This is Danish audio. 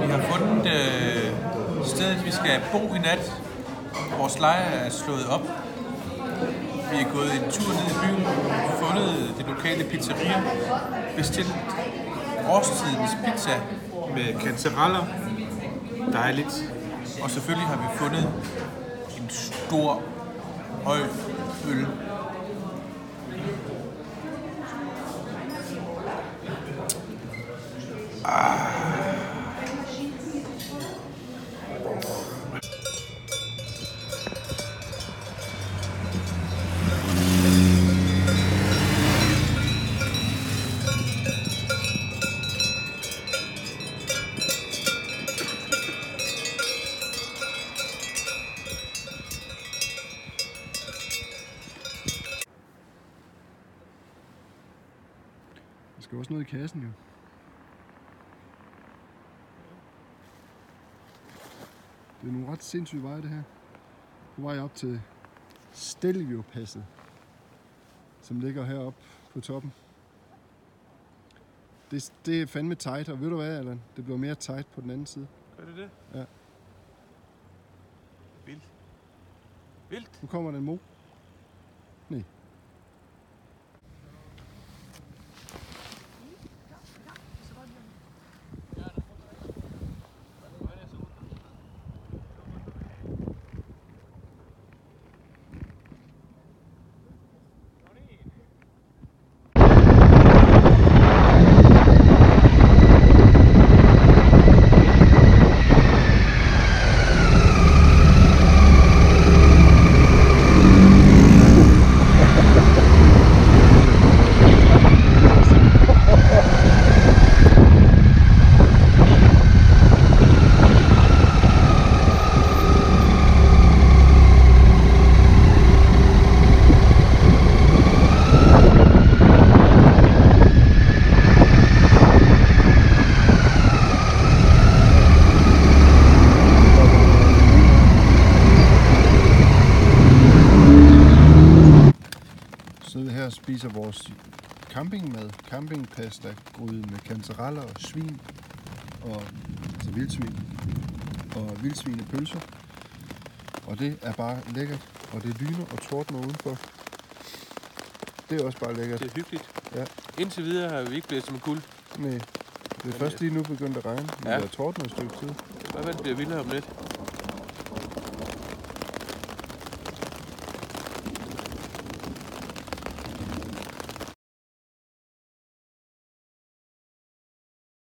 Vi har fundet øh, stedet, vi skal bo i nat. Vores lejr er slået op. Vi er gået en tur ned i byen, fundet det lokale pizzeria, bestilt årstidens pizza med kantereller, dejligt. Og selvfølgelig har vi fundet en stor, høj øl. Der skal også noget i kassen jo. Det er nogle ret sindssyge veje det her. På vej op til Stelvio-passet, som ligger heroppe på toppen. Det, det er fandme tight, og ved du hvad, Allan? Det bliver mere tight på den anden side. Gør det det? Ja. Vildt. Vildt. Nu kommer der en mo. Nej. Så her spiser vores campingmad, campingpasta, gryde med kantareller og svin, og altså vildsvin, og vildsvinepølser. Og det er bare lækkert, og det lyner og tordner udenfor. Det er også bare lækkert. Det er hyggeligt. Ja. Indtil videre har vi ikke blevet som guld. Nej, det er først lige nu begyndt at regne, men Ja. det er tordnet et stykke tid. Det kan være, det bliver vildere om lidt.